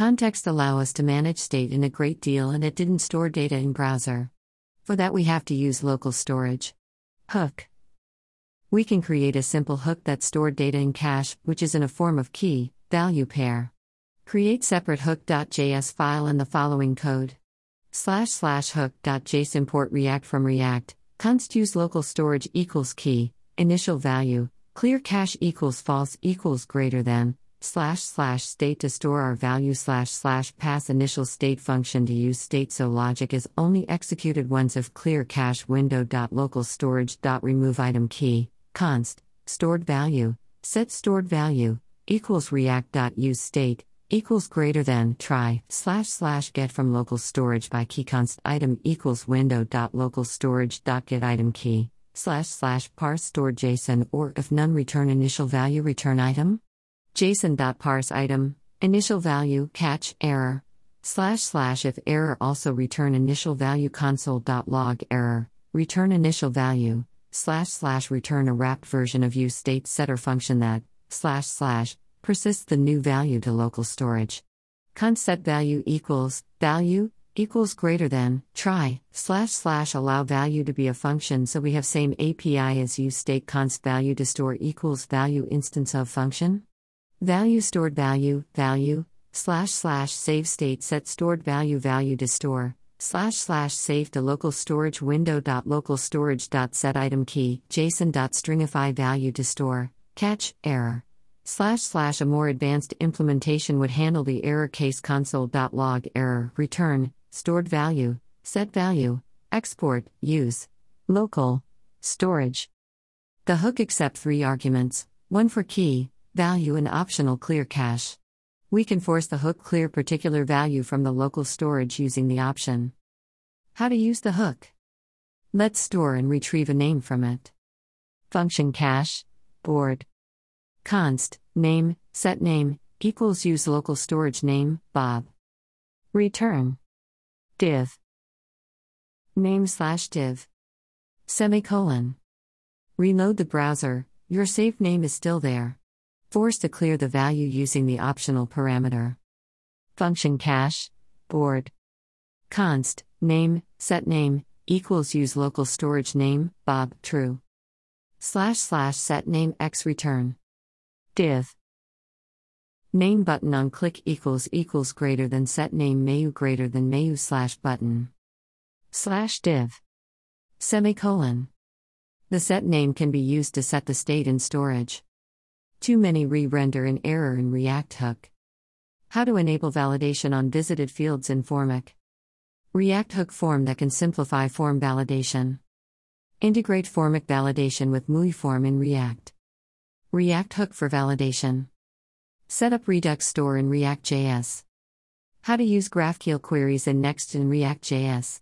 Context allow us to manage state in a great deal and it didn't store data in browser. For that we have to use local storage. Hook. We can create a simple hook that stored data in cache, which is in a form of key value pair. Create separate hook.js file in the following code. Slash slash hook.js import React from React, const use local storage equals key, initial value, clear cache equals false equals greater than, slash slash state to store our value slash slash pass initial state function to use state. So logic is only executed once if clear cache window dot local storage dot remove item key const stored value set stored value equals react dot use state equals greater than try slash slash get from local storage by key const item equals window dot local storage dot get item key slash slash parse stored json or if none return initial value return item JSON.parse item, initial value, catch, error. Slash slash if error also return initial value console.log error, return initial value, slash slash return a wrapped version of use state setter function that, slash slash, persists the new value to local storage. Const set value equals, value, equals greater than, try, slash slash allow value to be a function so we have same API as use state const value to store equals value instance of function. Value stored value, value, slash slash save state set stored value value to store, slash slash save to local storage window dot local storage dot set item key, json dot stringify value to store, catch, error. Slash slash a more advanced implementation would handle the error case console dot log error, return, stored value, set value, export, use, local, storage. The hook accepts three arguments, one for key, value and optional clear cache. We can force the hook clear particular value from the local storage using the option. How to use the hook? Let's store and retrieve a name from it. Function cache, board. Const, name, set name, equals use local storage name, Bob. Return. Div. Name slash div. Semicolon. Reload the browser, your saved name is still there. Force to clear the value using the optional parameter. Function cache, board. Const, name, set name, equals use local storage name, Bob, true. Slash slash set name x return. Div. Name button on click equals equals greater than set name mayu greater than mayu slash button. Slash div. Semicolon. The set name can be used to set the state in storage. Too many re render an error in React Hook. How to enable validation on visited fields in Formik. React Hook form that can simplify form validation. Integrate Formik validation with MuiForm in React. React Hook for validation. Set up Redux store in React.js. How to use GraphQL queries in Next in React.js.